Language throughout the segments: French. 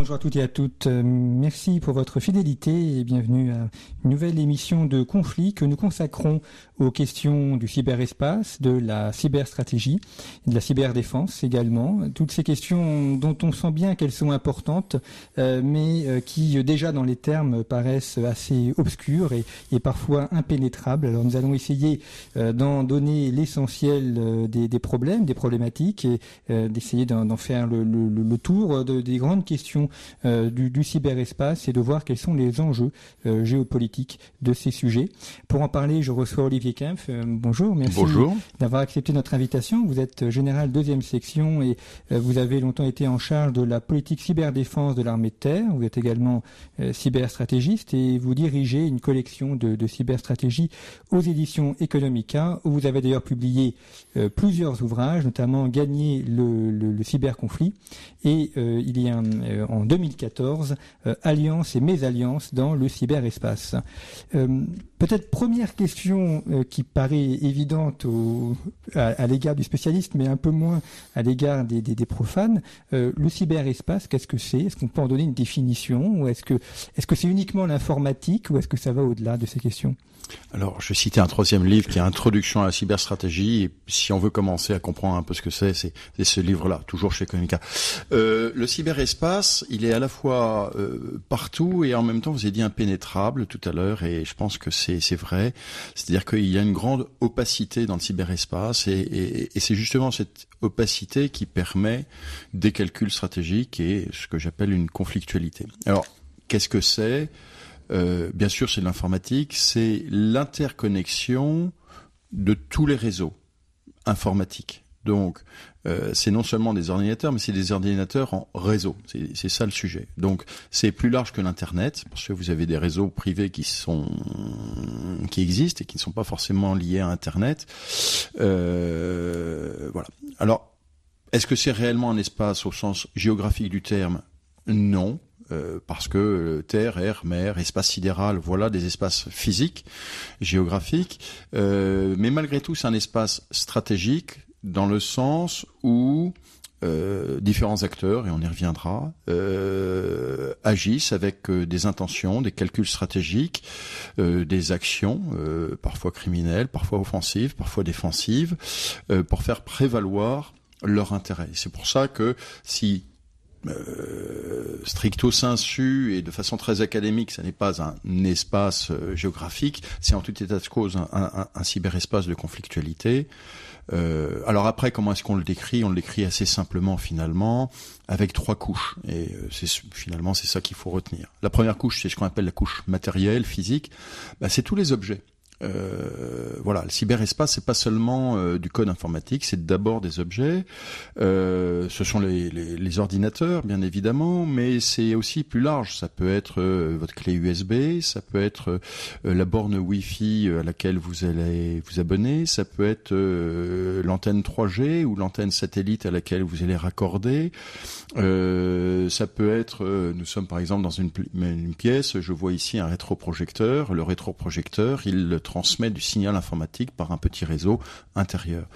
Bonjour à toutes et à toutes. Euh, Merci pour votre fidélité et bienvenue à une nouvelle émission de conflit que nous consacrons aux questions du cyberespace, de la cyberstratégie, de la cyberdéfense également. Toutes ces questions dont on sent bien qu'elles sont importantes, euh, mais euh, qui déjà dans les termes paraissent assez obscures et, parfois impénétrables. Alors nous allons essayer d'en donner l'essentiel des, problèmes, des problématiques et d'essayer d'en faire le, tour de- des grandes questions du, du cyberespace et de voir quels sont les enjeux euh, géopolitiques de ces sujets. Pour en parler, je reçois Olivier Kempf. Euh, bonjour, merci Bonjour. d'avoir accepté notre invitation. Vous êtes euh, général deuxième section et euh, vous avez longtemps été en charge de la politique cyberdéfense de l'armée de terre. Vous êtes également euh, cyberstratégiste et vous dirigez une collection de, de cyberstratégie aux éditions Economica où vous avez d'ailleurs publié euh, plusieurs ouvrages, notamment Gagner le, le, le cyberconflit et euh, il y a un, euh, en 2014 euh, Alliance et mésalliance dans le cyberespace. Peut-être première question euh, qui paraît évidente à, l'égard du spécialiste, mais un peu moins à l'égard des, profanes. Euh, le cyberespace, qu'est-ce que c'est? Est-ce qu'on peut en donner une définition? Ou est-ce que est-ce que c'est uniquement l'informatique ou est-ce que ça va au-delà de ces questions? Alors, je citer un troisième livre qui est Introduction à la cyberstratégie. Et si on veut commencer à comprendre un peu ce que c'est, c'est ce livre-là, toujours chez Economica. Euh, le cyberespace, il est à la fois euh, partout et en même temps, vous avez dit impénétrable tout à l'heure, et je pense que c'est c'est vrai. C'est-à-dire qu'il y a une grande opacité dans le cyberespace, et, c'est justement cette opacité qui permet des calculs stratégiques et ce que j'appelle une conflictualité. Alors, qu'est-ce que c'est? Euh, bien sûr, c'est l'informatique, c'est l'interconnexion de tous les réseaux informatiques. Donc, euh, c'est non seulement des ordinateurs, mais c'est des ordinateurs en réseau. C'est ça le sujet. Donc, c'est plus large que l'Internet, parce que vous avez des réseaux privés qui sont qui existent et qui ne sont pas forcément liés à Internet. Euh, voilà. Alors, est-ce que c'est réellement un espace au sens géographique du terme? Non. Euh, parce que euh, terre, air, mer, espace sidéral, voilà des espaces physiques, géographiques, Euh, mais malgré tout c'est un espace stratégique dans le sens où euh, différents acteurs, et on y reviendra, euh, agissent avec euh, des intentions, des calculs stratégiques, euh, des actions, euh, parfois criminelles, parfois offensives, parfois défensives, pour faire prévaloir leur intérêt. C'est pour ça que si euh, stricto sensu et de façon très académique, ça n'est pas un espace euh, géographique, c'est en tout état de cause un, un- un cyberespace de conflictualité. Euh, alors après, comment est-ce qu'on le décrit? On le décrit assez simplement finalement, avec trois couches. Et euh, c'est finalement c'est ça qu'il faut retenir. La première couche, c'est ce qu'on appelle la couche matérielle, physique. Bah, c'est tous les objets. Euh, voilà, le cyberespace, c'est pas seulement euh, du code informatique, c'est d'abord des objets. Euh, ce sont les, les, les ordinateurs, bien évidemment, mais c'est aussi plus large. Ça peut être votre clé USB, ça peut être la borne Wi-Fi à laquelle vous allez vous abonner, ça peut être l'antenne 3G ou l'antenne satellite à laquelle vous allez raccorder. Euh, ça peut être, nous sommes par exemple dans une pièce, je vois ici un rétroprojecteur. Le rétroprojecteur, il transmet du signal informatique par un petit réseau intérieur.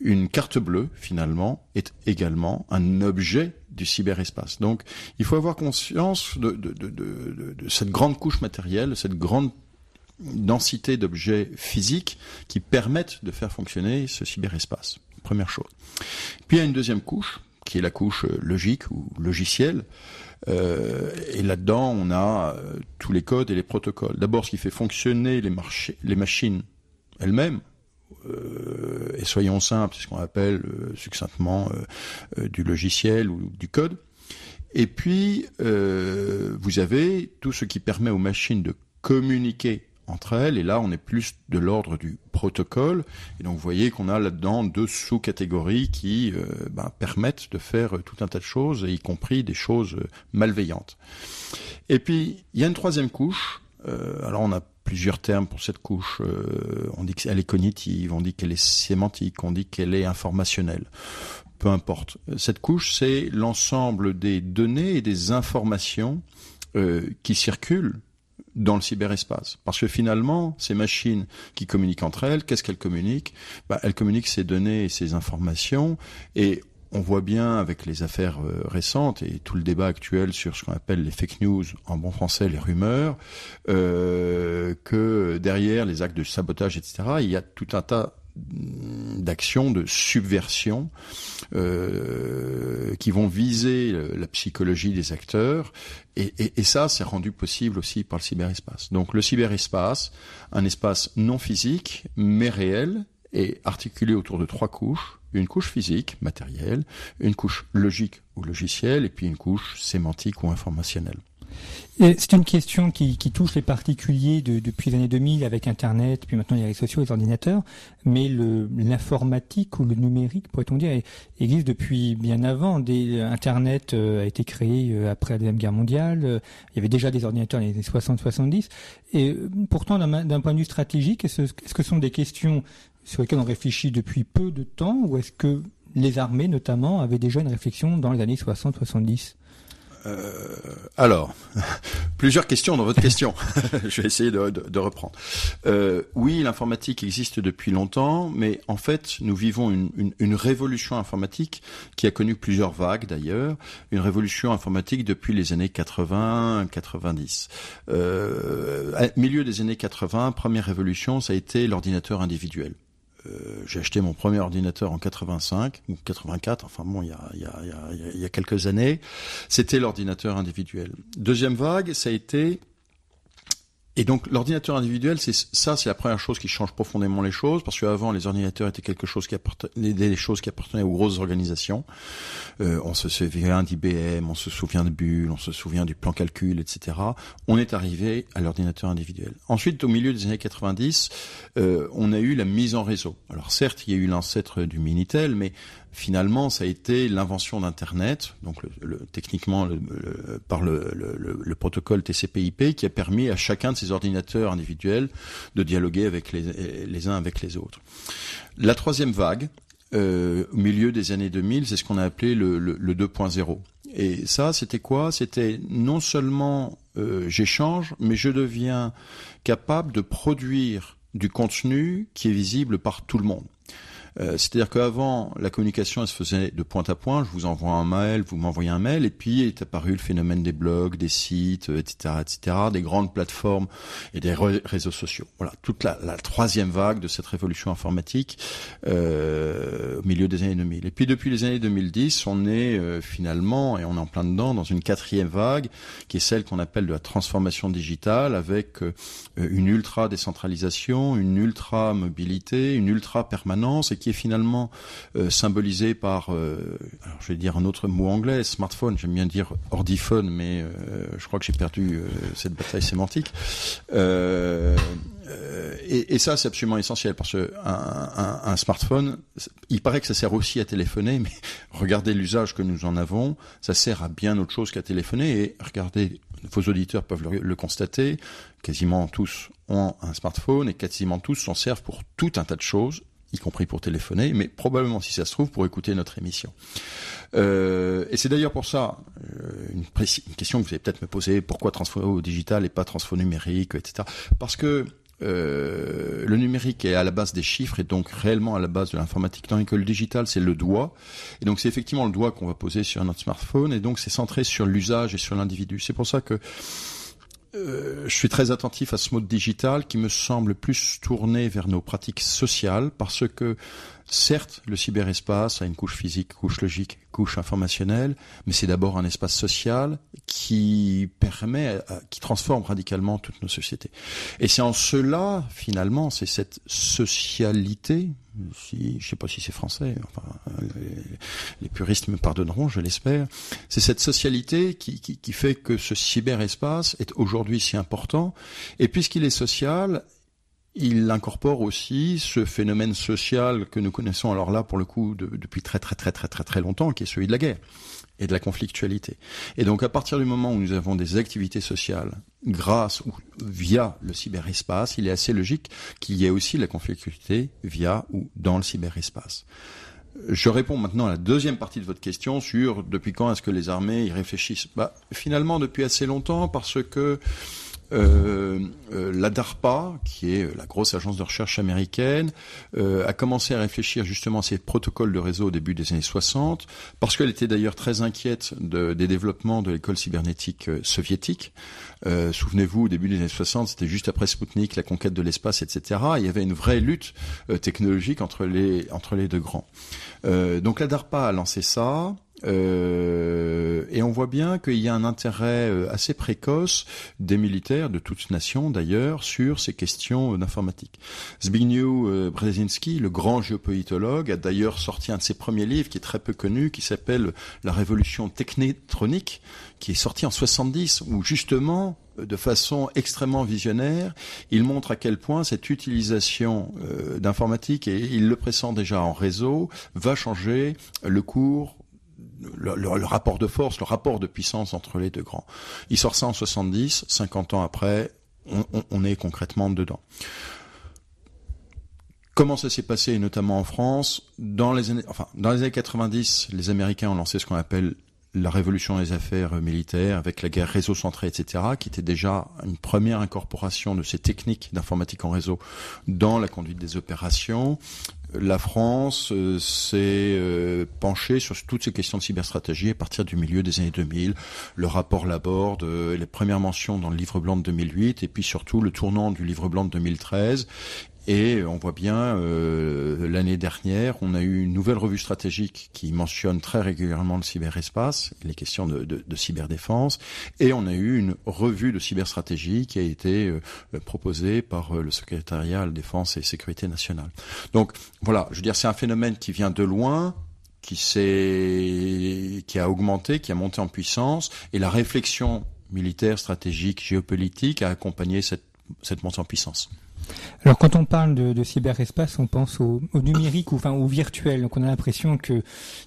Une carte bleue, finalement, est également un objet du cyberespace. Donc, il faut avoir conscience de, cette grande couche matérielle, cette grande densité d'objets physiques qui permettent de faire fonctionner ce cyberespace. Première chose. Puis il y a une deuxième couche, qui est la couche euh, logique ou logicielle. Euh, et là-dedans, on a euh, tous les codes et les protocoles. D'abord, ce qui fait fonctionner les, machines elles-mêmes, et soyons simples, c'est ce qu'on appelle succinctement du logiciel ou du code. Et puis, vous avez tout ce qui permet aux machines de communiquer entre elles, et là on est plus de l'ordre du protocole, et donc vous voyez qu'on a là-dedans deux sous-catégories qui euh, ben, permettent de faire tout un tas de choses, y compris des choses malveillantes. Et puis il y a une troisième couche, alors on a plusieurs termes pour cette couche. on dit qu'elle est cognitive, on dit qu'elle est sémantique, on dit qu'elle est informationnelle peu importe. Cette couche, c'est l'ensemble des données et des informations euh, qui circulent dans le cyberespace. Parce que finalement, ces machines qui communiquent entre elles, qu'est-ce qu'elles communiquent? Bah, Elles communiquent ces données et ces informations et on voit bien avec les affaires euh, récentes et tout le débat actuel sur ce qu'on appelle les fake news, en bon français les rumeurs, euh, que derrière les actes de sabotage, etc., il y a tout un tas d'actions de subversion euh, qui vont viser la psychologie des acteurs et, et, et ça c'est rendu possible aussi par le cyberespace. Donc le cyberespace, un espace non physique mais réel et articulé autour de trois couches une couche physique, matérielle, une couche logique ou logicielle, et puis une couche sémantique ou informationnelle. C'est une question qui, touche les particuliers depuis les années 2000 avec Internet, puis maintenant les réseaux sociaux, les ordinateurs, mais l'informatique ou le numérique, pourrait-on dire, existe depuis bien avant. Internet euh, a été créé euh, après la Deuxième Guerre mondiale, euh, il y avait déjà des ordinateurs dans les années 60-70, et pourtant d'un point de vue stratégique, est-ce que ce sont des questions sur lesquelles on réfléchit depuis peu de temps, ou est-ce que les armées notamment avaient déjà une réflexion dans les années 60-70 euh, alors, plusieurs questions dans votre question. Je vais essayer de, reprendre. Euh, oui, l'informatique existe depuis longtemps, mais en fait, nous vivons une, révolution informatique qui a connu plusieurs vagues d'ailleurs. Une révolution informatique depuis les années 80-90. Euh, milieu des années 80, première révolution, ça a été l'ordinateur individuel. Euh, j'ai acheté mon premier ordinateur en 85 ou 84, enfin bon, il y a, il y a, il y a quelques années. C'était l'ordinateur individuel. Deuxième vague, ça a été et donc l'ordinateur individuel, c'est ça, c'est la première chose qui change profondément les choses, parce qu'avant les ordinateurs étaient quelque chose qui appartenait, des choses qui appartenaient aux grosses organisations. Euh, on se souvient d'IBM, on se souvient de Bull, on se souvient du plan calcul, etc. On est arrivé à l'ordinateur individuel. Ensuite, au milieu des années 90, euh, on a eu la mise en réseau. Alors certes, il y a eu l'ancêtre du Minitel, mais finalement, ça a été l'invention d'Internet, donc le, techniquement le, par le, protocole TCP/IP, qui a permis à chacun de ces ordinateurs individuels de dialoguer avec les, les uns avec les autres. La troisième vague, euh, au milieu des années 2000, c'est ce qu'on a appelé le, 2.0. Et ça, c'était quoi? C'était non seulement euh, j'échange, mais je deviens capable de produire du contenu qui est visible par tout le monde. Euh, c'est-à-dire qu'avant, la communication, elle se faisait de point à point. Je vous envoie un mail, vous m'envoyez un mail, et puis est apparu le phénomène des blogs, des sites, etc., euh, etc., des grandes plateformes et des réseaux sociaux. Voilà, toute la, troisième vague de cette révolution informatique euh, au milieu des années 2000. Et puis depuis les années 2010, on est finalement, et on est en plein dedans, dans une quatrième vague, qui est celle qu'on appelle de la transformation digitale, avec une ultra décentralisation, une ultra mobilité, une ultra permanence, et qui est finalement euh, symbolisé par, euh, je vais dire un autre mot anglais, smartphone, j'aime bien dire ordiphone, mais euh, je crois que j'ai perdu cette bataille sémantique. Et, ça, c'est absolument essentiel parce que un, smartphone, il paraît que ça sert aussi à téléphoner, mais regardez l'usage que nous en avons, ça sert à bien autre chose qu'à téléphoner. Et regardez, vos auditeurs peuvent le, constater, quasiment tous ont un smartphone et quasiment tous s'en servent pour tout un tas de choses y compris pour téléphoner, mais probablement, si ça se trouve, pour écouter notre émission. Euh, et c'est d'ailleurs pour ça, euh, une, question que vous allez peut-être me poser, pourquoi transfo au digital et pas transfo numérique, etc. Parce que euh, le numérique est à la base des chiffres et donc réellement à la base de l'informatique, tandis que le digital c'est le doigt. Et donc c'est effectivement le doigt qu'on va poser sur notre smartphone et donc c'est centré sur l'usage et sur l'individu. C'est pour ça que euh, je suis très attentif à ce mode digital qui me semble plus tourné vers nos pratiques sociales parce que certes le cyberespace a une couche physique, couche logique, couche informationnelle, mais c'est d'abord un espace social qui permet, qui transforme radicalement toutes nos sociétés. Et c'est en cela finalement, c'est cette socialité, si je sais pas si c'est français, enfin les, puristes me pardonneront, je l'espère. C'est cette socialité qui, qui, qui fait que ce cyberespace est aujourd'hui si important. Et puisqu'il est social, il incorpore aussi ce phénomène social que nous connaissons alors là pour le coup depuis très très très très très très longtemps, qui est celui de la guerre et de la conflictualité. Et donc à partir du moment où nous avons des activités sociales grâce ou via le cyberespace, il est assez logique qu'il y ait aussi la conflictualité via ou dans le cyberespace. Je réponds maintenant à la deuxième partie de votre question sur depuis quand est-ce que les armées y réfléchissent. Bah, finalement depuis assez longtemps parce que euh, euh, la DARPA, qui est la grosse agence de recherche américaine, euh, a commencé à réfléchir justement à ces protocoles de réseau au début des années 60, parce qu'elle était d'ailleurs très inquiète des développements de l'école cybernétique soviétique. Souvenez-vous, au début des années 60, c'était juste après Sputnik, la conquête de l'espace, etc. il y avait une vraie lutte technologique entre les entre les deux grands. donc la DARPA a lancé ça. Euh, et on voit bien qu'il y a un intérêt euh, assez précoce des militaires, de toute nation d'ailleurs, sur ces questions d'informatique. Zbigniew euh, Brzezinski, le grand géopolitologue, a d'ailleurs sorti un de ses premiers livres qui est très peu connu, qui s'appelle La révolution technétronique, qui est sorti en 70, où justement, de façon extrêmement visionnaire, il montre à quel point cette utilisation d'informatique, et il le pressent déjà en réseau, va changer le cours le, rapport de force, le rapport de puissance entre les deux grands. Il sort ça en 70, 50 ans après, on, est concrètement dedans. Comment ça s'est passé, notamment en France? Dans les années, enfin, dans les années 90, les Américains ont lancé ce qu'on appelle la révolution des affaires militaires avec la guerre réseau centré, etc., qui était déjà une première incorporation de ces techniques d'informatique en réseau dans la conduite des opérations la France euh, s'est euh, penchée sur toutes ces questions de cyberstratégie à partir du milieu des années 2000. Le rapport Laborde, euh, les premières mentions dans le livre blanc de 2008, et puis surtout le tournant du livre blanc de 2013. Et on voit bien, euh, l'année dernière, on a eu une nouvelle revue stratégique qui mentionne très régulièrement le cyberespace, les questions de, cyberdéfense, et on a eu une revue de cyberstratégie qui a été euh, proposée par euh, le secrétariat à la défense et sécurité nationale. Donc voilà, je veux dire, c'est un phénomène qui vient de loin, qui qui a augmenté, qui a monté en puissance, et la réflexion militaire, stratégique, géopolitique a accompagné cette montée en puissance. Alors quand on parle de, cyberespace, on pense au, numérique ou enfin au virtuel. Donc on a l'impression que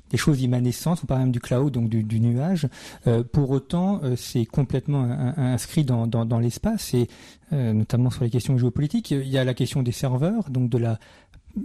des choses immanescentes, on parle même du cloud, donc du, nuage. Euh, pour autant, euh, c'est complètement inscrit dans, dans, l'espace et euh, notamment sur les questions géopolitiques. Il y a la question des serveurs, donc de la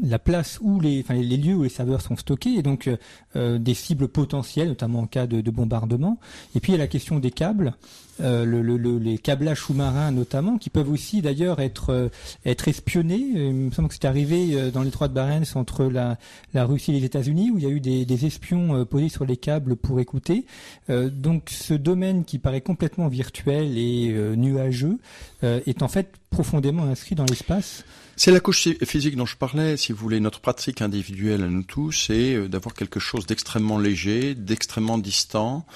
la place où les, enfin, les lieux où les serveurs sont stockés et donc euh, euh, des cibles potentielles, notamment en cas de, de, bombardement. Et puis il y a la question des câbles, euh, le, le, les câblages sous-marins notamment, qui peuvent aussi d'ailleurs être euh, être espionnés. Il me semble que c'est arrivé dans l'étroit de Barents entre la, la Russie et les États-Unis, où il y a eu des, des espions posés sur les câbles pour écouter. donc ce domaine qui paraît complètement virtuel et nuageux est en fait profondément inscrit dans l'espace. C'est la couche physique dont je parlais, si vous voulez, notre pratique individuelle à nous tous, c'est euh, d'avoir quelque chose d'extrêmement léger, d'extrêmement distant,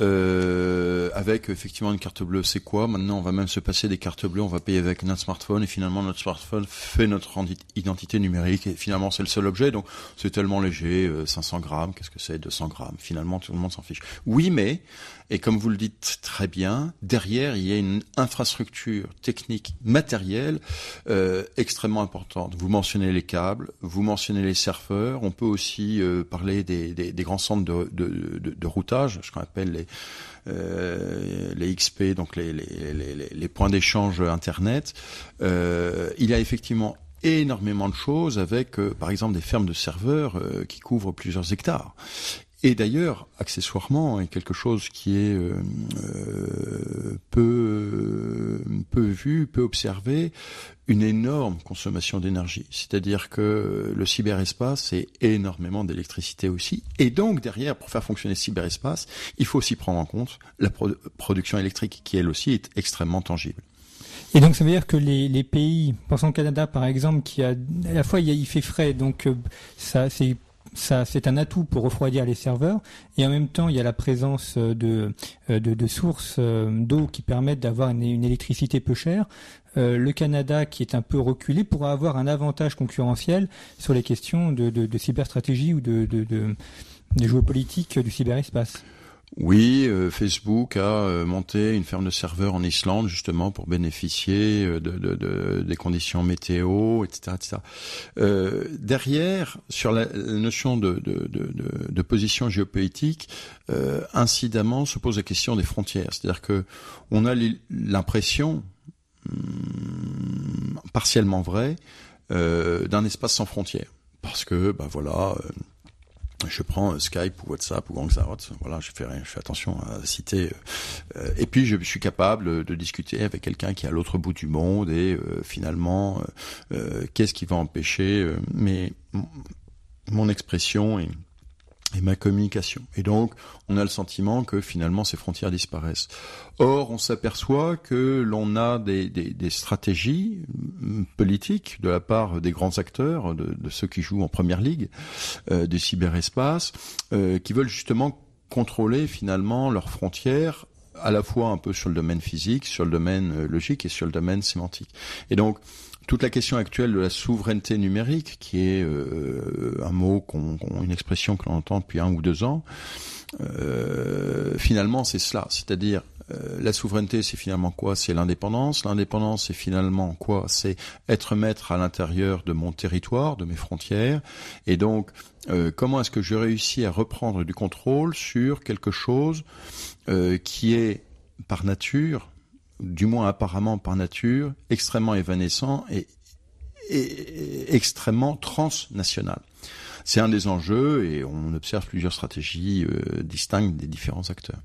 euh, avec effectivement une carte bleue. C'est quoi? Maintenant, on va même se passer des cartes bleues, on va payer avec notre smartphone, et finalement, notre smartphone fait notre identité numérique, et finalement, c'est le seul objet, donc c'est tellement léger, 500 euh, grammes, qu'est-ce que c'est? 200 grammes. Finalement, tout le monde s'en fiche. Oui, mais, et comme vous le dites très bien, derrière, il y a une infrastructure technique, matérielle, euh, extrêmement importante. Vous mentionnez les câbles, vous mentionnez les surfeurs. On peut aussi euh, parler des, grands centres de, routage, ce qu'on appelle les, euh, les XP, donc les, points d'échange Internet. Il y a effectivement énormément de choses avec, par exemple, des fermes de serveurs qui couvrent plusieurs hectares. Et d'ailleurs, accessoirement, est quelque chose qui est euh, euh, peu, peu vu, peu observé, une énorme consommation d'énergie. C'est-à-dire que le cyberespace, c'est énormément d'électricité aussi. Et donc, derrière, pour faire fonctionner le cyberespace, il faut aussi prendre en compte la production électrique, qui elle aussi est extrêmement tangible. Et donc ça veut dire que les, les pays, pensons au Canada par exemple, qui a à la fois il, il fait frais, donc euh, ça c'est ça, c'est un atout pour refroidir les serveurs, et en même temps, il y a la présence de, de, de sources d'eau qui permettent d'avoir une, électricité peu chère. le Canada, qui est un peu reculé, pourra avoir un avantage concurrentiel sur les questions de, de, de cyberstratégie ou de, de, de, du cyberespace. Oui, euh, Facebook a euh, monté une ferme de serveurs en Islande justement pour bénéficier euh, de, de, de, des conditions météo, etc. etc. derrière, sur la, notion de, de, position géopolitique, incidemment se pose la question des frontières. C'est-à-dire que on a l'impression, hmm, partiellement vrai, d'un espace sans frontières. Parce que, ben voilà je prends Skype ou WhatsApp ou Hangout, voilà, je fais, attention à citer. Euh, et puis je suis capable de discuter avec quelqu'un qui est à l'autre bout du monde et euh, finalement, euh, qu'est-ce qui va empêcher mais mon expression et et ma communication. Et donc, on a le sentiment que finalement ces frontières disparaissent. Or, on s'aperçoit que l'on a des, des, des, stratégies politiques de la part des grands acteurs, de, de ceux qui jouent en première ligue euh, du cyberespace, euh, qui veulent justement contrôler finalement leurs frontières à la fois un peu sur le domaine physique, sur le domaine euh, logique et sur le domaine sémantique. Et donc, toute la question actuelle de la souveraineté numérique, qui est euh, un mot, qu'on, une expression que l'on entend depuis un ou deux ans, euh, finalement c'est cela, c'est-à-dire euh, la souveraineté, c'est finalement quoi? C'est l'indépendance. L'indépendance, c'est finalement quoi? C'est être maître à l'intérieur de mon territoire, de mes frontières. Et donc, comment est-ce que je réussis à reprendre du contrôle sur quelque chose qui est par nature du moins apparemment par nature, extrêmement évanescent et, extrêmement transnational. C'est un des enjeux et on observe plusieurs stratégies euh, distinctes des différents acteurs.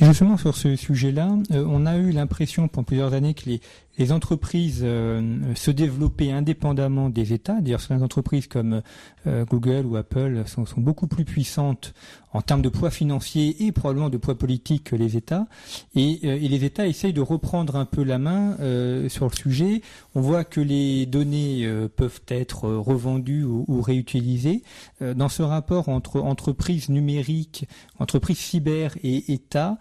Et justement sur ce sujet-là, euh, on a eu l'impression pendant plusieurs années que les, les entreprises euh, se développaient indépendamment des États. D'ailleurs, certaines entreprises comme euh, Google ou Apple sont, sont, beaucoup plus puissantes en termes de poids financier et probablement de poids politique que les États. Et, euh, et les États essayent de reprendre un peu la main sur le sujet. On voit que les données peuvent être revendues ou, ou réutilisées. dans ce rapport entre entreprises numériques, entreprises cyber et États,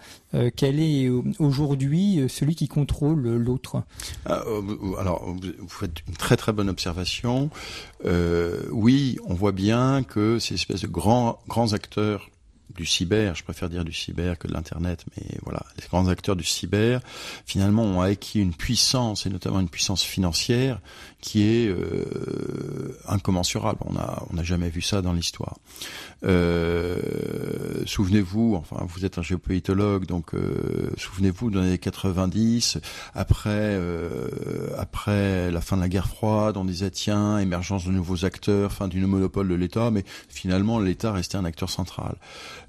quel est aujourd'hui celui qui contrôle l'autre? euh, alors, vous faites une très très bonne observation. Euh, oui, on voit bien que ces espèces de grands grands acteurs du cyber, je préfère dire du cyber que de l'internet, mais voilà, les grands acteurs du cyber, finalement, ont acquis une puissance et notamment une puissance financière qui est euh, incommensurable. On a on n'a jamais vu ça dans l'histoire. Euh, souvenez-vous, enfin, vous êtes un géopolitologue, donc euh, souvenez-vous dans les années 90, après euh, après la fin de la guerre froide, on disait tiens, émergence de nouveaux acteurs, fin du monopole de l'État, mais finalement l'État restait un acteur central.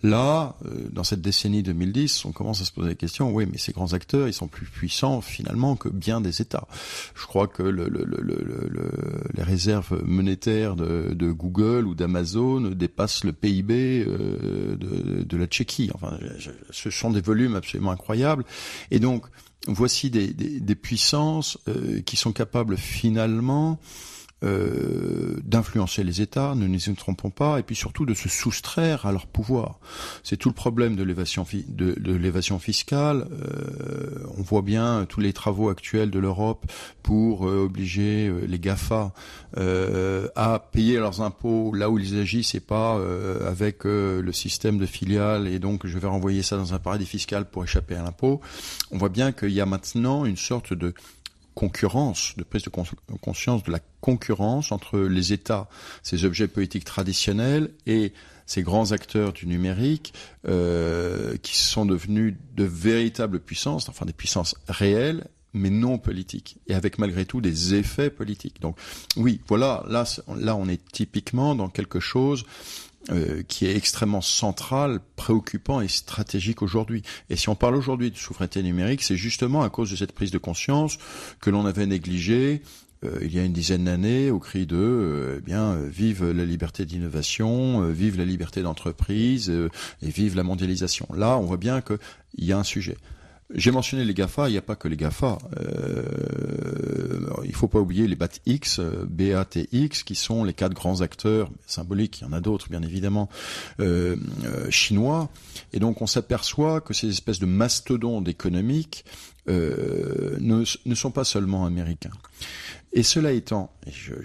Là, dans cette décennie 2010, on commence à se poser la question, oui, mais ces grands acteurs, ils sont plus puissants finalement que bien des États. Je crois que le, le, le, les réserves monétaires de Google ou d'Amazon dépassent le PIB euh, de, la Tchéquie. Enfin, ce sont des volumes absolument incroyables. Et donc, voici des puissances euh, qui sont capables finalement euh, d'influencer les États, ne nous trompons pas, et puis surtout de se soustraire à leur pouvoir. C'est tout le problème de l'évasion de, de fiscale. Euh, on voit bien tous les travaux actuels de l'Europe pour euh, obliger euh, les Gafa euh, à payer leurs impôts là où ils agissent et pas avec le système de filiales. Et donc je vais renvoyer ça dans un paradis fiscal pour échapper à l'impôt. On voit bien qu'il y a maintenant une sorte de concurrence, de prise de conscience de la concurrence entre les États, ces objets politiques traditionnels, et ces grands acteurs du numérique euh, qui sont devenus de véritables puissances, enfin des puissances réelles, mais non politiques, et avec malgré tout des effets politiques. Donc oui, voilà, là, là on est typiquement dans quelque chose euh, qui est extrêmement central, préoccupant et stratégique aujourd'hui. Et si on parle aujourd'hui de souveraineté numérique, c'est justement à cause de cette prise de conscience que l'on avait négligée euh, il y a une dizaine d'années au cri de euh, eh bien vive la liberté d'innovation, vive la liberté d'entreprise et vive la mondialisation. Là, on voit bien qu'il y a un sujet. J'ai mentionné les GAFA, il n'y a pas que les GAFA. Euh, il faut pas oublier les BATX, euh, BATX, qui sont les quatre grands acteurs symboliques, il y en a d'autres bien évidemment, euh, euh, chinois. Et donc on s'aperçoit que ces espèces de mastodontes économiques euh, ne, sont pas seulement américains. Et cela étant, euh,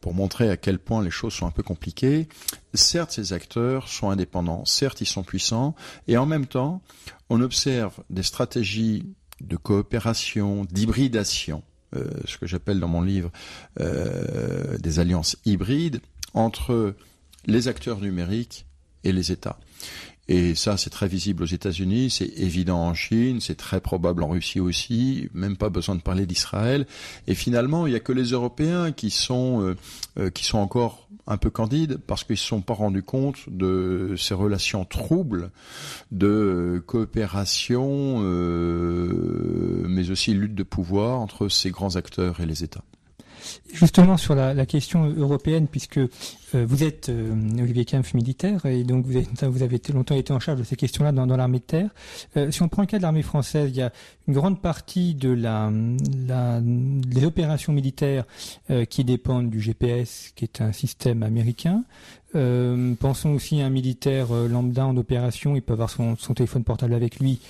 pour montrer à quel point les choses sont un peu compliquées, certes ces acteurs sont indépendants, certes ils sont puissants, et en même temps on observe des stratégies de coopération, d'hybridation, euh, ce que j'appelle dans mon livre des alliances hybrides entre les acteurs numériques et les États. Et ça, c'est très visible aux États-Unis, c'est évident en Chine, c'est très probable en Russie aussi, même pas besoin de parler d'Israël. Et finalement, il n'y a que les Européens qui sont, euh, euh, qui sont encore un peu candides parce qu'ils ne se sont pas rendus compte de ces relations troubles de coopération, euh, mais aussi lutte de pouvoir entre ces grands acteurs et les États. Justement sur la, la, question européenne, puisque euh, vous êtes euh, Olivier Kempf militaire et donc vous avez, vous avez longtemps été en charge de ces questions-là dans, dans l'armée de terre. Euh, si on prend le cas de l'armée française, il y a une grande partie de la, la des opérations militaires euh, qui dépendent du GPS, qui est un système américain. pensons aussi à un militaire lambda en opération, il peut avoir son, son téléphone portable avec lui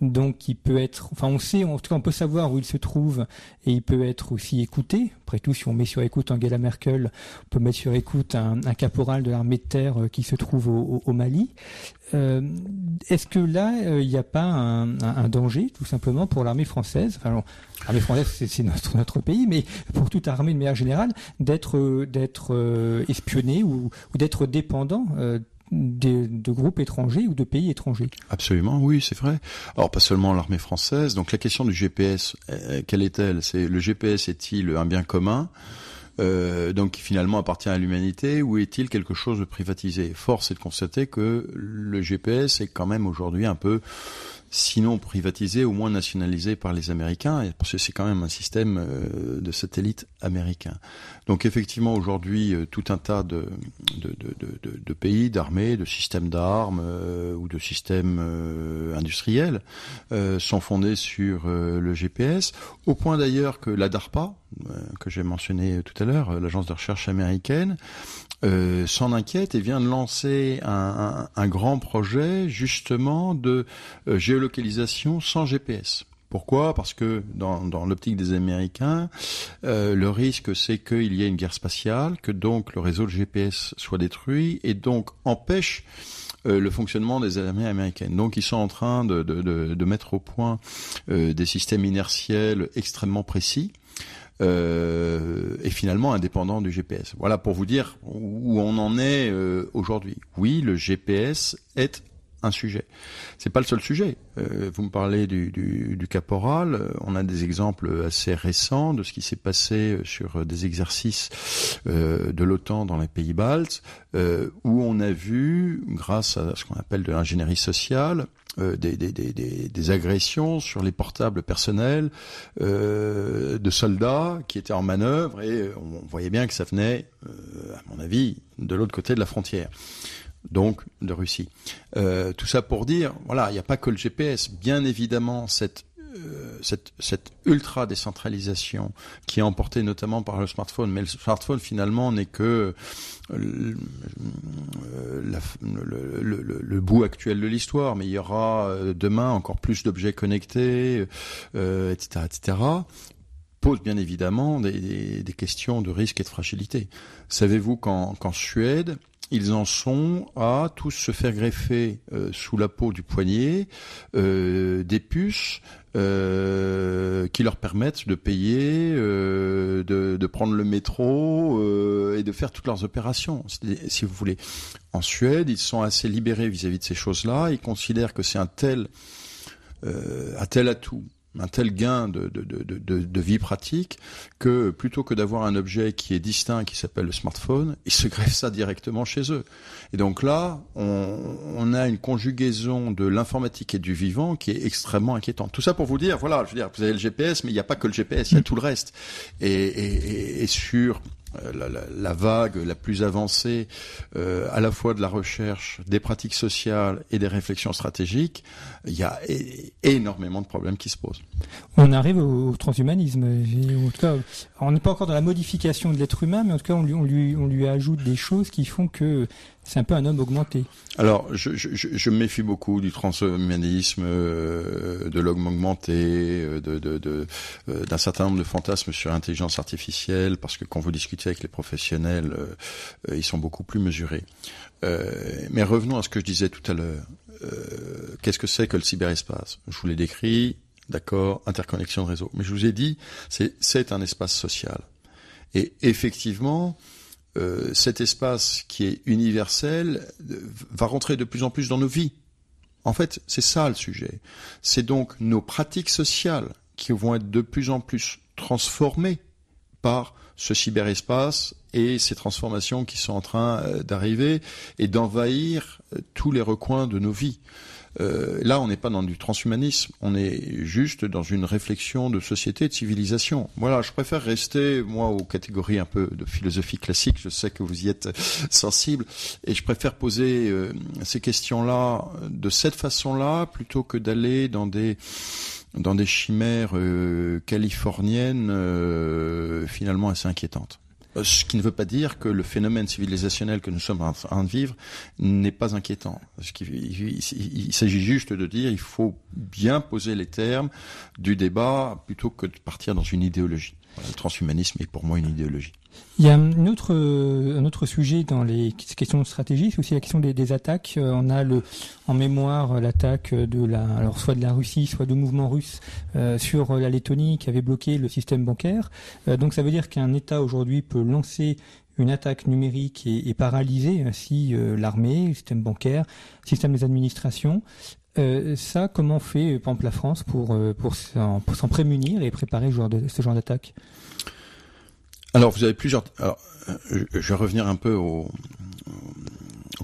donc il peut être, enfin on sait, en tout cas on peut savoir où il se trouve et il peut être aussi écouté. Après tout, si on met sur écoute Angela Merkel, on peut mettre sur écoute un, caporal de l'armée de terre euh, qui se trouve au, Mali. Euh, Est-ce que là, euh, il n'y a pas un, danger, tout simplement, pour l'armée française? Enfin, l'armée française, c'est notre, pays, mais pour toute armée de manière générale, d'être d'être espionné ou, ou d'être dépendant de, de, groupes étrangers ou de pays étrangers. Absolument, oui, c'est vrai. Alors pas seulement l'armée française. Donc la question du GPS, euh, quelle est-elle? C'est le GPS est-il un bien commun? Euh, donc qui finalement appartient à l'humanité ou est-il quelque chose de privatisé? Force est de constater que le GPS est quand même aujourd'hui un peu sinon privatisé, au moins nationalisé par les Américains, parce que c'est quand même un système euh, de satellite américain. Donc effectivement, aujourd'hui, euh, tout un tas de, pays, d'armées, de systèmes d'armes euh, ou de systèmes industriels sont fondés sur le GPS, au point d'ailleurs que la DARPA, que j'ai mentionné tout à l'heure, l'agence de recherche américaine, euh, s'en inquiète et vient de lancer un, grand projet justement de euh, géolocalisation sans GPS. Pourquoi? Parce que dans, l'optique des Américains, euh, le risque c'est qu'il y ait une guerre spatiale, que donc le réseau de GPS soit détruit et donc empêche euh, le fonctionnement des armées américaines. Donc ils sont en train de, mettre au point euh, des systèmes inertiels extrêmement précis euh, est finalement indépendant du GPS. Voilà pour vous dire où on en est euh, aujourd'hui. Oui, le GPS est un sujet. C'est pas le seul sujet. Euh, vous me parlez du, caporal. On a des exemples assez récents de ce qui s'est passé sur des exercices euh, de l'OTAN dans les pays baltes, euh, où on a vu, grâce à ce qu'on appelle de l'ingénierie sociale, euh, des, agressions sur les portables personnels euh, de soldats qui étaient en manœuvre et on voyait bien que ça venait, euh, à mon avis, de l'autre côté de la frontière donc de Russie. Euh, tout ça pour dire, voilà, il n'y a pas que le GPS. Bien évidemment, cette euh, cette, cette, ultra décentralisation qui est emportée notamment par le smartphone, mais le smartphone finalement n'est que le, la, le, le, le, bout actuel de l'histoire, mais il y aura demain encore plus d'objets connectés, euh, etc., etc pose bien évidemment des, des, questions de risque et de fragilité. Savez-vous qu'en Suède, ils en sont à tous se faire greffer euh, sous la peau du poignet euh, des puces euh, qui leur permettent de payer, de, prendre le métro et de faire toutes leurs opérations, si vous voulez. En Suède, ils sont assez libérés vis-à-vis -vis de ces choses-là. Ils considèrent que c'est un tel, un tel atout un tel gain de, de, de, de, vie pratique que plutôt que d'avoir un objet qui est distinct, qui s'appelle le smartphone, ils se greffent ça directement chez eux. Et donc là, on, on a une conjugaison de l'informatique et du vivant qui est extrêmement inquiétante. Tout ça pour vous dire, voilà, je veux dire, vous avez le GPS, mais il n'y a pas que le GPS, il y a tout le reste. Et, et, et sur la, la, la, vague la plus avancée, euh, à la fois de la recherche, des pratiques sociales et des réflexions stratégiques, il y a énormément de problèmes qui se posent. On arrive au, transhumanisme. En tout cas, on n'est pas encore dans la modification de l'être humain, mais en tout cas, on lui, ajoute des choses qui font que c'est un peu un homme augmenté. Alors, je, me méfie beaucoup du transhumanisme, euh, de l'homme augmenté, euh, euh, d'un certain nombre de fantasmes sur l'intelligence artificielle, parce que quand vous discutez avec les professionnels, ils sont beaucoup plus mesurés. mais revenons à ce que je disais tout à l'heure. Qu'est-ce que c'est que le cyberespace? Je vous l'ai décrit, d'accord, interconnexion de réseau. Mais je vous ai dit, c'est, un espace social. Et effectivement, euh, cet espace qui est universel euh, va rentrer de plus en plus dans nos vies. En fait, c'est ça le sujet. C'est donc nos pratiques sociales qui vont être de plus en plus transformées par ce cyberespace et ces transformations qui sont en train euh, d'arriver et d'envahir tous les recoins de nos vies. Euh, là, on n'est pas dans du transhumanisme, on est juste dans une réflexion de société, de civilisation. Voilà, je préfère rester, moi, aux catégories un peu de philosophie classique, je sais que vous y êtes sensible, et je préfère poser euh, ces questions-là de cette façon-là, plutôt que d'aller dans des dans des chimères euh, californiennes finalement assez inquiétantes. Euh, ce qui ne veut pas dire que le phénomène civilisationnel que nous sommes en train de vivre n'est pas inquiétant. Il, s'agit juste de dire il faut bien poser les termes du débat plutôt que de partir dans une idéologie. Le transhumanisme est pour moi une idéologie. Il y a un autre, un autre sujet dans les questions de stratégie, c'est aussi la question des, attaques. Euh, on a le, en mémoire l'attaque de la, alors soit de la Russie, soit de mouvements russes euh, sur la Lettonie qui avait bloqué le système bancaire. Euh, donc ça veut dire qu'un État aujourd'hui peut lancer une attaque numérique et, paralyser ainsi l'armée, le système bancaire, le système des administrations. Ça, comment fait, par exemple, la France pour, pour s'en prémunir et préparer ce genre d'attaque? Alors, vous avez plusieurs. Alors, euh, je vais revenir un peu aux,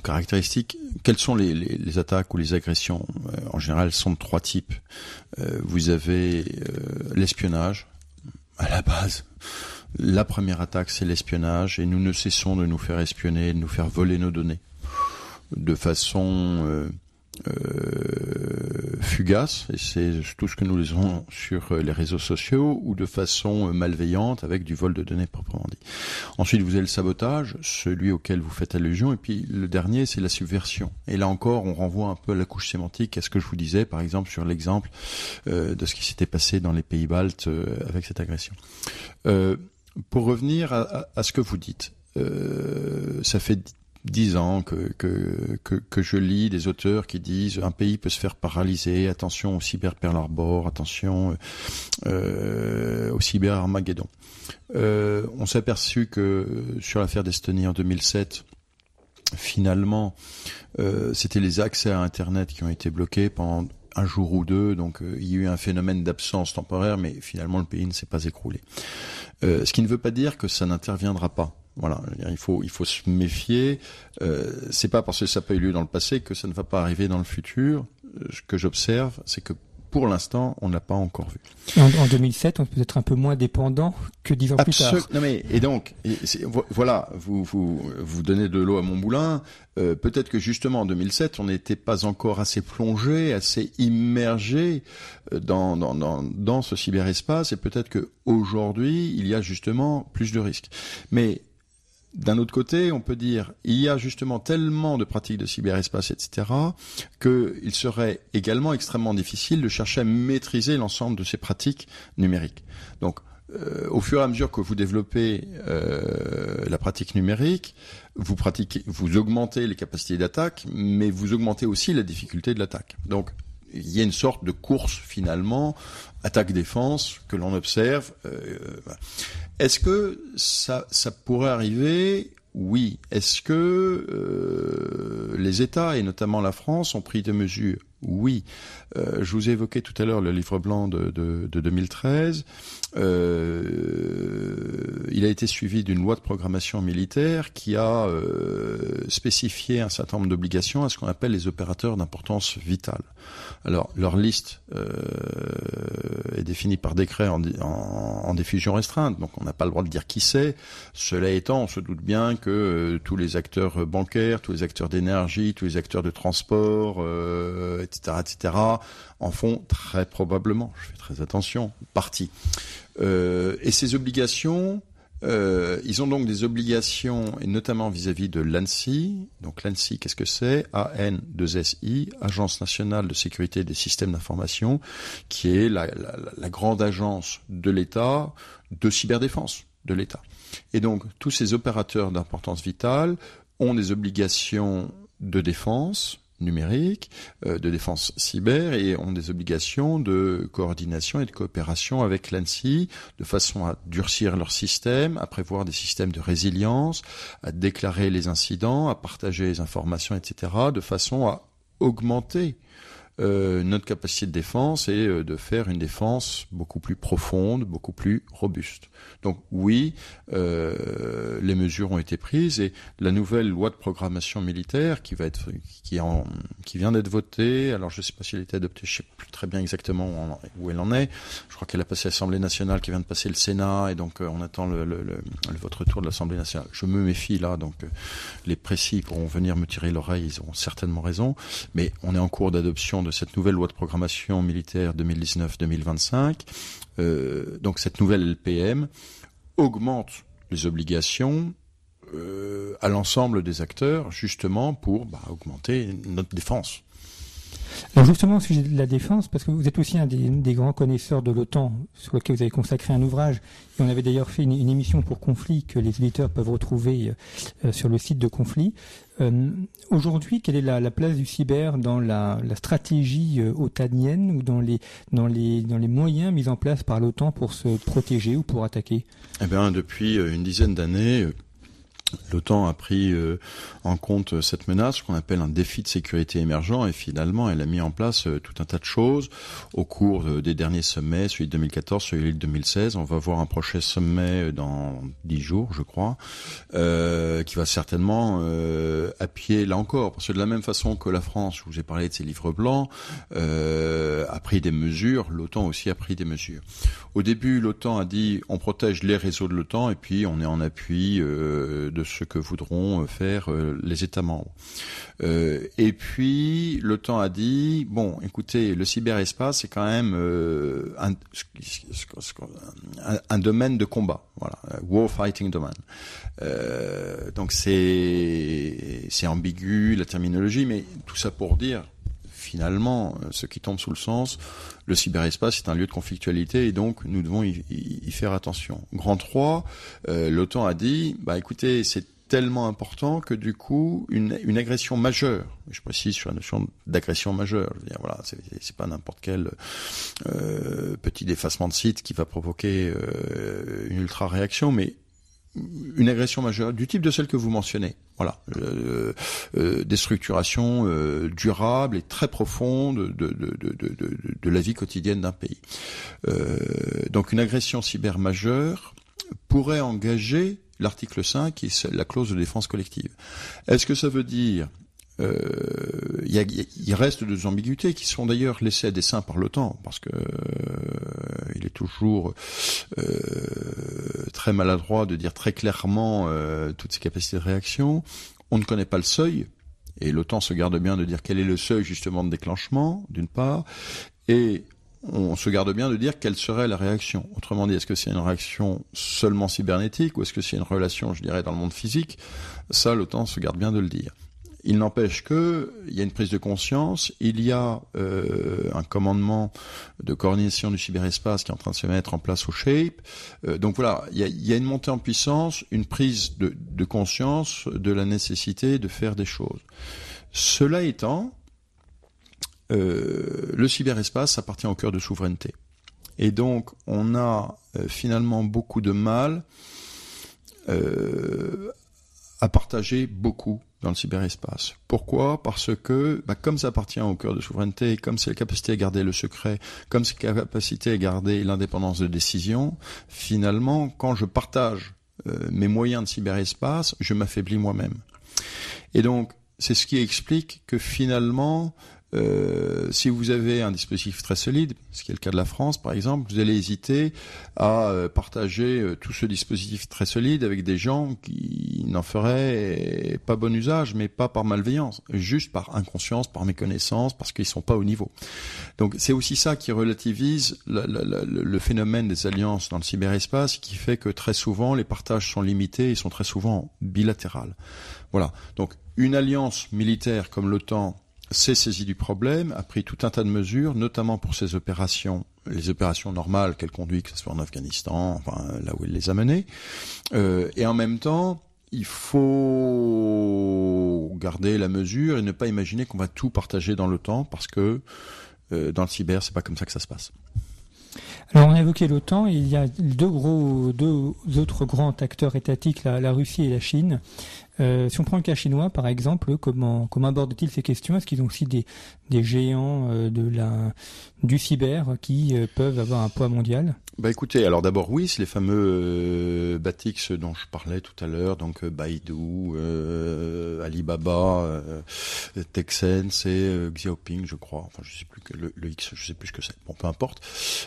caractéristiques. Quelles sont les, attaques ou les agressions? Euh, En général, elles sont de trois types. Euh, vous avez l'espionnage à la base. La première attaque, c'est l'espionnage, et nous ne cessons de nous faire espionner, de nous faire voler nos données de façon euh, fugace, et c'est tout ce que nous lisons sur euh, les réseaux sociaux, ou de façon euh, malveillante avec du vol de données proprement dit. Ensuite, vous avez le sabotage, celui auquel vous faites allusion, et puis le dernier, c'est la subversion. Et là encore, on renvoie un peu à la couche sémantique, à ce que je vous disais, par exemple, sur l'exemple de ce qui s'était passé dans les pays baltes avec cette agression. pour revenir à, ce que vous dites, ça fait dix ans que, que, que, je lis des auteurs qui disent un pays peut se faire paralyser, attention au cyber Pearl attention euh, au cyber Armageddon. Euh, on s'est aperçu que sur l'affaire d'Estonie en 2007, finalement, euh, c'était les accès à Internet qui ont été bloqués pendant un jour ou deux, donc euh, il y a eu un phénomène d'absence temporaire, mais finalement le pays ne s'est pas écroulé. Euh, ce qui ne veut pas dire que ça n'interviendra pas. Voilà, il faut il faut se méfier. Euh, c'est pas parce que ça n'a pas eu lieu dans le passé que ça ne va pas arriver dans le futur. Euh, ce que j'observe, c'est que pour l'instant, on n'a pas encore vu. En, 2007, on peut être un peu moins dépendant que dix ans plus tard. Non mais et donc voilà, vous vous vous donnez de l'eau à mon moulin. Euh, peut-être que justement en 2007, on n'était pas encore assez plongé, assez immergé euh, dans dans dans, dans ce cyberespace, et peut-être que aujourd'hui, il y a justement plus de risques. Mais d'un autre côté, on peut dire il y a justement tellement de pratiques de cyberespace, etc., qu'il serait également extrêmement difficile de chercher à maîtriser l'ensemble de ces pratiques numériques. Donc, euh, au fur et à mesure que vous développez euh, la pratique numérique, vous pratiquez, vous augmentez les capacités d'attaque, mais vous augmentez aussi la difficulté de l'attaque. Il y a une sorte de course finalement, attaque-défense que l'on observe. Euh, est-ce que ça, pourrait arriver? Oui. Est-ce que euh, les États, et notamment la France, ont pris des mesures? Oui. Euh, je vous ai évoqué tout à l'heure le livre blanc de, de, de 2013. Euh, il a été suivi d'une loi de programmation militaire qui a spécifié un certain nombre d'obligations à ce qu'on appelle les opérateurs d'importance vitale. Alors, leur liste euh, est définie par décret en, en, diffusion restreinte, donc on n'a pas le droit de dire qui c'est. Cela étant, on se doute bien que euh, tous les acteurs bancaires, tous les acteurs d'énergie, tous les acteurs de transport, euh, etc., etc., en font très probablement, je fais très attention, partie. Euh, et ces obligations, euh, ils ont donc des obligations, et notamment vis-à-vis de l'ANSI. Donc l'ANSI, qu'est-ce que c'est? AN2SI, Agence nationale de sécurité des systèmes d'information, qui est la, la, la grande agence de l'État de cyberdéfense de l'État. Et donc tous ces opérateurs d'importance vitale ont des obligations de défense, numérique, euh, de défense cyber et ont des obligations de coordination et de coopération avec l'ANSI de façon à durcir leur système, à prévoir des systèmes de résilience, à déclarer les incidents, à partager les informations, etc., de façon à augmenter euh, notre capacité de défense et euh, de faire une défense beaucoup plus profonde, beaucoup plus robuste. Donc oui, euh, les mesures ont été prises et la nouvelle loi de programmation militaire qui va être qui, en, qui vient d'être votée. Alors je ne sais pas si elle a été adoptée, je sais plus très bien exactement où elle en est. Je crois qu'elle a passé l'Assemblée nationale, qui vient de passer le Sénat et donc on attend votre retour de l'Assemblée nationale. Je me méfie là, donc les précis pourront venir me tirer l'oreille, ils auront certainement raison. Mais on est en cours d'adoption de cette nouvelle loi de programmation militaire 2019-2025. Euh, donc cette nouvelle LPM augmente les obligations euh, à l'ensemble des acteurs, justement pour bah, augmenter notre défense. Alors justement, au sujet de la défense, parce que vous êtes aussi un des, grands connaisseurs de l'OTAN, sur lequel vous avez consacré un ouvrage, et on avait d'ailleurs fait une, émission pour Conflit que les éditeurs peuvent retrouver euh, sur le site de Conflit. Euh, Aujourd'hui, quelle est la, la, place du cyber dans la, stratégie euh, otanienne ou dans les, dans, les, dans les moyens mis en place par l'OTAN pour se protéger ou pour attaquer? Eh bien, depuis une dizaine d'années, L'OTAN a pris euh, en compte cette menace, qu'on appelle un défi de sécurité émergent, et finalement, elle a mis en place euh, tout un tas de choses au cours euh, des derniers sommets, celui de 2014, celui de 2016. On va voir un prochain sommet dans dix jours, je crois, euh, qui va certainement euh, appuyer là encore, parce que de la même façon que la France, je vous ai parlé de ses livres blancs, a pris des mesures, l'OTAN aussi a pris des mesures. Au début, l'OTAN a dit on protège les réseaux de l'OTAN, et puis on est en appui de ce que voudront faire les États membres. Euh, et puis, temps a dit, bon, écoutez, le cyberespace, c'est quand même euh, un, domaine de combat, voilà, war fighting domain. Euh, donc c'est ambigu la terminologie, mais tout ça pour dire, finalement, ce qui tombe sous le sens, le cyberespace est un lieu de conflictualité et donc nous devons y, faire attention. Grand 3, euh, l'OTAN a dit, bah écoutez, c'est tellement important que du coup, une, une agression majeure, je précise sur la notion d'agression majeure, je veux dire, voilà, c'est pas n'importe quel euh, petit défacement de site qui va provoquer euh, une ultra réaction, mais une agression majeure du type de celle que vous mentionnez. Voilà, euh, euh, des structurations euh, durables et très profondes de, la vie quotidienne d'un pays. Euh, donc une agression cyber majeure pourrait engager l'article 5 qui est la clause de défense collective. Est-ce que ça veut dire il euh, y, reste deux ambiguïtés qui sont d'ailleurs laissées à dessein par l'OTAN parce que euh, il est toujours très maladroit de dire très clairement euh, toutes ses capacités de réaction. On ne connaît pas le seuil et l'OTAN se garde bien de dire quel est le seuil justement de déclenchement d'une part et on se garde bien de dire quelle serait la réaction. Autrement dit, est-ce que c'est une réaction seulement cybernétique ou est-ce que c'est une relation, je dirais, dans le monde physique? Ça, l'OTAN se garde bien de le dire. Il n'empêche que il y a une prise de conscience, il y a euh, un commandement de coordination du cyberespace qui est en train de se mettre en place au Shape. Euh, donc voilà, il y, a, une montée en puissance, une prise de, conscience de la nécessité de faire des choses. Cela étant, euh, le cyberespace appartient au cœur de souveraineté. Et donc, on a finalement beaucoup de mal à partager beaucoup dans le cyberespace. Pourquoi? Parce que, bah, comme ça appartient au cœur de souveraineté, comme c'est la capacité à garder le secret, comme c'est la capacité à garder l'indépendance de décision, finalement, quand je partage euh, mes moyens de cyberespace, je m'affaiblis moi-même. Et donc, c'est ce qui explique que finalement, euh, si vous avez un dispositif très solide, ce qui est le cas de la France par exemple, vous allez hésiter à euh, partager euh, tout ce dispositif très solide avec des gens qui n'en feraient pas bon usage, mais pas par malveillance, juste par inconscience, par méconnaissance, parce qu'ils sont pas au niveau. Donc c'est aussi ça qui relativise le phénomène des alliances dans le cyberespace, qui fait que très souvent les partages sont limités et sont très souvent bilatérales. Voilà. Donc une alliance militaire comme l'OTAN s'est saisi du problème, a pris tout un tas de mesures, notamment pour ses opérations, les opérations normales qu'elle conduit, que ce soit en Afghanistan, enfin là où elle les a menées, euh, et en même temps, il faut garder la mesure et ne pas imaginer qu'on va tout partager dans le temps, parce que euh, dans le cyber, c'est pas comme ça que ça se passe. Alors on a évoqué l'OTAN, il y a deux gros, deux autres grands acteurs étatiques, la Russie et la Chine. Euh, si on prend le cas chinois, par exemple, comment, abordent-ils ces questions? Est-ce qu'ils ont aussi des, géants euh, du cyber qui euh, peuvent avoir un poids mondial? Bah écoutez, alors d'abord oui, c'est les fameux Batix dont je parlais tout à l'heure, donc Baidu, Alibaba, Tencent et Xiaoping, je crois. Enfin, je sais plus que le, le X, je sais plus ce que c'est. Bon, peu importe.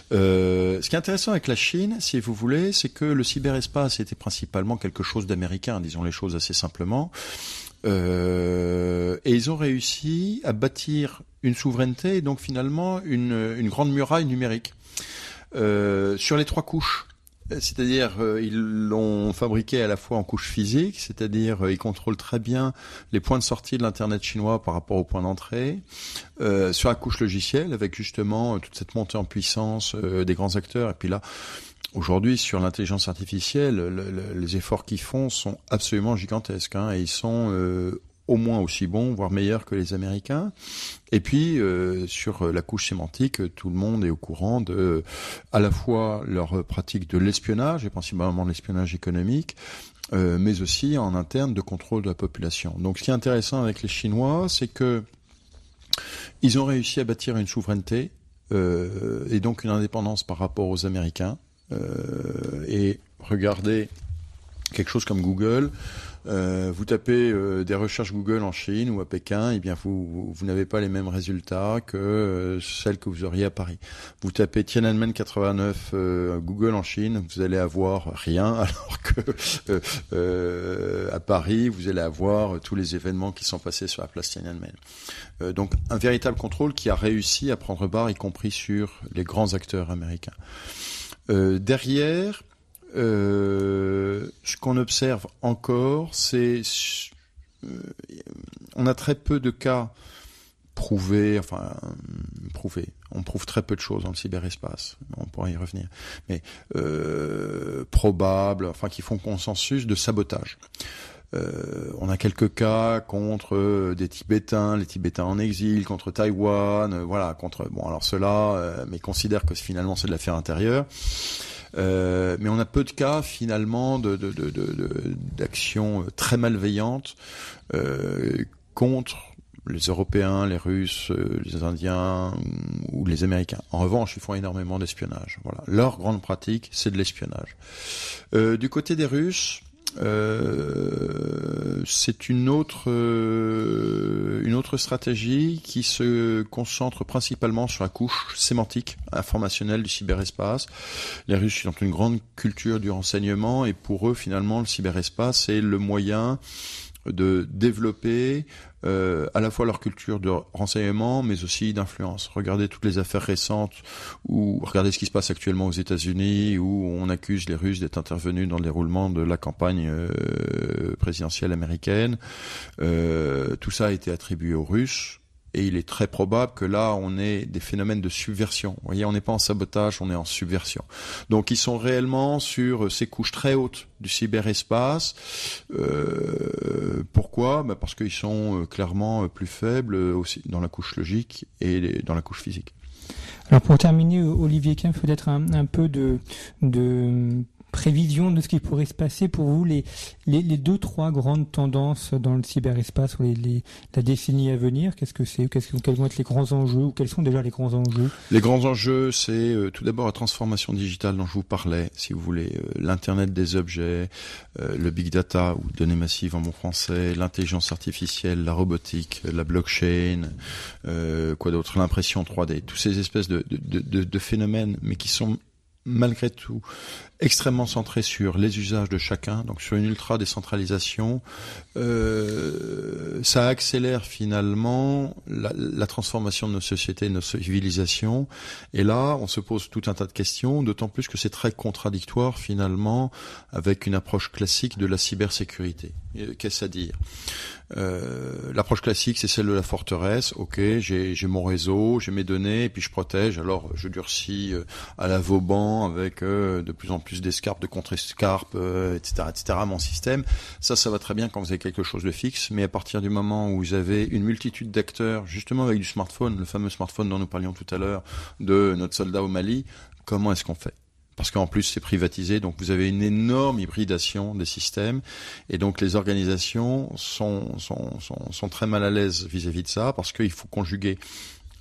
ce qui est intéressant avec la Chine, si vous voulez, c'est que le cyberespace était principalement quelque chose d'américain, disons les choses assez simplement. Et ils ont réussi à bâtir une souveraineté et donc finalement une, grande muraille numérique. Euh, sur les trois couches. C'est-à-dire, euh, ils l'ont fabriqué à la fois en couche physique, c'est-à-dire euh, ils contrôlent très bien les points de sortie de l'internet chinois par rapport aux points d'entrée. sur la couche logicielle, avec justement toute cette montée en puissance des grands acteurs. Et puis là, aujourd'hui, sur l'intelligence artificielle, les efforts qu'ils font sont absolument gigantesques. Hein, et ils sont au moins aussi bon, voire meilleur que les Américains. Et puis euh, sur la couche sémantique, tout le monde est au courant de à la fois leur pratique de l'espionnage, et principalement l'espionnage économique, euh, mais aussi en interne de contrôle de la population. Donc ce qui est intéressant avec les Chinois, c'est que ils ont réussi à bâtir une souveraineté euh, et donc une indépendance par rapport aux Américains. Et regardez quelque chose comme Google euh, vous tapez euh, des recherches Google en Chine ou à Pékin, et eh bien vous, n'avez pas les mêmes résultats que euh, celles que vous auriez à Paris. Vous tapez Tiananmen 89 Google en Chine, vous allez avoir rien, alors que à Paris, vous allez avoir tous les événements qui sont passés sur la place Tiananmen. donc un véritable contrôle qui a réussi à prendre barre, y compris sur les grands acteurs américains. Derrière, euh, ce qu'on observe encore, c'est euh, on a très peu de cas prouvés, enfin prouvés. On prouve très peu de choses dans le cyberespace. On pourra y revenir, mais euh, probable, enfin qui font consensus de sabotage. Euh, on a quelques cas contre des Tibétains, les Tibétains en exil, contre Taïwan, voilà, contre bon alors cela, mais considère que finalement c'est de l'affaire intérieure. Euh, mais on a peu de cas finalement d'actions euh, très malveillantes euh, contre les Européens, les Russes, les Indiens ou les Américains. En revanche, ils font énormément d'espionnage. Voilà, leur grande pratique, c'est de l'espionnage. du côté des Russes, euh, c'est une autre euh, une autre stratégie qui se concentre principalement sur la couche sémantique informationnelle du cyberespace. Les Russes ont une grande culture du renseignement et pour eux finalement le cyberespace c'est le moyen de développer euh, à la fois leur culture de renseignement, mais aussi d'influence. Regardez toutes les affaires récentes, ou regardez ce qui se passe actuellement aux États-Unis, où on accuse les Russes d'être intervenus dans le déroulement de la campagne euh, présidentielle américaine. Euh, tout ça a été attribué aux Russes et il est très probable que là, on ait des phénomènes de subversion. Vous voyez, on n'est pas en sabotage, on est en subversion. Donc, ils sont réellement sur ces couches très hautes du cyberespace. Euh, pourquoi? Ben Parce qu'ils sont euh, clairement euh, plus faibles aussi dans la couche logique et dans la couche physique. Alors pour terminer, Olivier Kempf, peut-être un, peu de prévision de ce qui pourrait se passer pour vous, les, deux, trois grandes tendances dans le cyberespace, les, la décennie à venir Qu'est-ce que c'est Quels vont être les grands enjeux ou quels sont déjà les grands enjeux? Les grands enjeux, c'est euh, tout d'abord la transformation digitale dont je vous parlais, si vous voulez, euh, l'Internet des objets, euh, le big data ou données massives en bon français, l'intelligence artificielle, la robotique, la blockchain, quoi d'autre, l'impression 3D, tous ces espèces de phénomènes, mais qui sont malgré tout extrêmement centré sur les usages de chacun, donc sur une ultra décentralisation. Euh, ça accélère finalement la, transformation de nos sociétés, de nos civilisations. Et là, on se pose tout un tas de questions, d'autant plus que c'est très contradictoire finalement avec une approche classique de la cybersécurité. Qu'est-ce à dire? Euh, L'approche classique, c'est celle de la forteresse. Ok, j'ai mon réseau, j'ai mes données, et puis je protège. Alors, je durcis euh, à la Vauban avec euh, de plus en plus d'escarpes, de contre-escarpes, etc., etc. Mon système, ça, ça va très bien quand vous avez quelque chose de fixe. Mais à partir du moment où vous avez une multitude d'acteurs, justement avec du smartphone, le fameux smartphone dont nous parlions tout à l'heure de notre soldat au Mali, comment est-ce qu'on fait? Parce qu'en plus c'est privatisé, donc vous avez une énorme hybridation des systèmes, et donc les organisations sont, sont, sont très mal à l'aise vis-à-vis de ça, parce qu'il faut conjuguer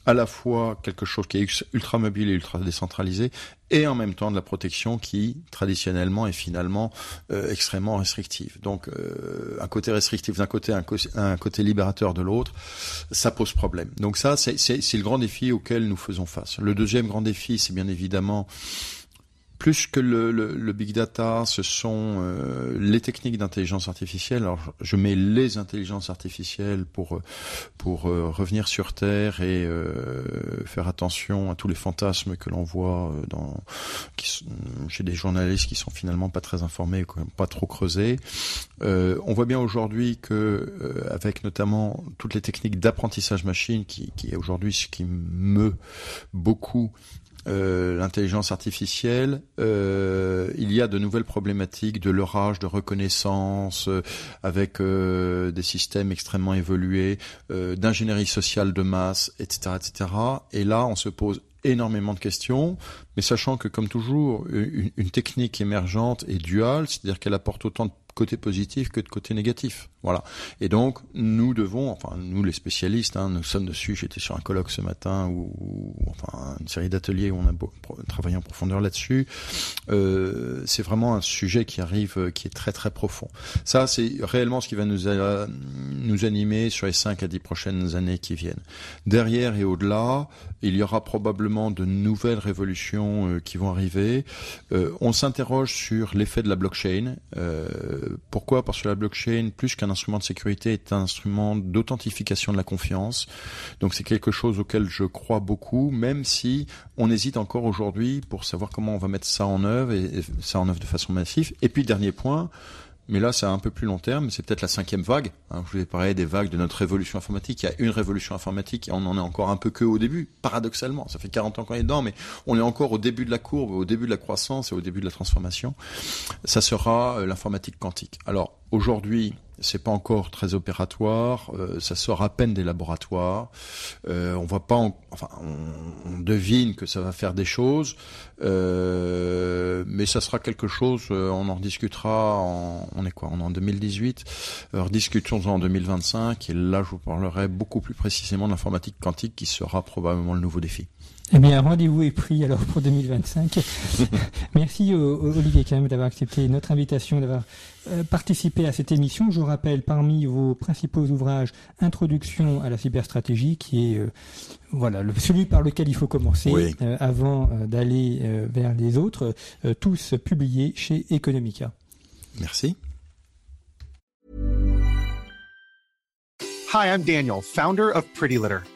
à la fois quelque chose qui est ultra mobile et ultra décentralisé, et en même temps de la protection qui traditionnellement est finalement euh, extrêmement restrictive. Donc euh, un côté restrictif d'un côté, un, un, côté libérateur de l'autre, ça pose problème. Donc ça, c'est le grand défi auquel nous faisons face. Le deuxième grand défi, c'est bien évidemment plus que le, le, le, big data, ce sont euh, les techniques d'intelligence artificielle. Alors, je mets les intelligences artificielles pour pour euh, revenir sur Terre et euh, faire attention à tous les fantasmes que l'on voit dans qui, chez des journalistes qui sont finalement pas très informés, pas trop creusés. on voit bien aujourd'hui que avec notamment toutes les techniques d'apprentissage machine, qui, qui est aujourd'hui ce qui meut beaucoup euh, l'intelligence artificielle, euh, il y a de nouvelles problématiques de l'orage, de reconnaissance, euh, avec euh, des systèmes extrêmement évolués, d'ingénierie sociale de masse, etc., etc. Et là, on se pose énormément de questions, mais sachant que, comme toujours, une, une technique émergente est duale, c'est-à-dire qu'elle apporte autant de côté positif que de côté négatif. Voilà. Et donc, nous devons, enfin, nous les spécialistes, hein, nous sommes dessus. J'étais sur un colloque ce matin ou, enfin, une série d'ateliers où on a travaillé en profondeur là-dessus. Euh, c'est vraiment un sujet qui arrive, euh, qui est très très profond. Ça, c'est réellement ce qui va nous, nous animer sur les 5 à 10 prochaines années qui viennent. Derrière et au-delà, il y aura probablement de nouvelles révolutions euh, qui vont arriver. Euh, on s'interroge sur l'effet de la blockchain. Euh, pourquoi? Parce que la blockchain, plus qu'un instrument de sécurité, est un instrument d'authentification de la confiance. Donc c'est quelque chose auquel je crois beaucoup, même si on hésite encore aujourd'hui pour savoir comment on va mettre ça en œuvre et, et ça en œuvre de façon massive. Et puis dernier point, mais là, c'est un peu plus long terme. C'est peut-être la cinquième vague. Hein, je vous ai parlé des vagues de notre révolution informatique. Il y a une révolution informatique et on en est encore un peu que au début, paradoxalement. Ça fait 40 ans qu'on est dedans, mais on est encore au début de la courbe, au début de la croissance et au début de la transformation. Ça sera euh, l'informatique quantique. Alors, aujourd'hui, c'est pas encore très opératoire, euh, ça sort à peine des laboratoires. Euh, on voit pas, enfin, on, devine que ça va faire des choses, euh, mais ça sera quelque chose. On en discutera. En, on est quoi On est en 2018. Alors discutons en 2025 et là, je vous parlerai beaucoup plus précisément de l'informatique quantique, qui sera probablement le nouveau défi. Eh bien, rendez-vous est pris alors pour 2025. Merci Olivier quand même d'avoir accepté notre invitation, d'avoir euh, participé à cette émission. Je vous rappelle parmi vos principaux ouvrages Introduction à la cyberstratégie, qui est euh, voilà le, celui par lequel il faut commencer euh, avant d'aller vers les autres, tous publiés chez Economica. Merci. Hi, I'm Daniel, founder of Pretty Litter.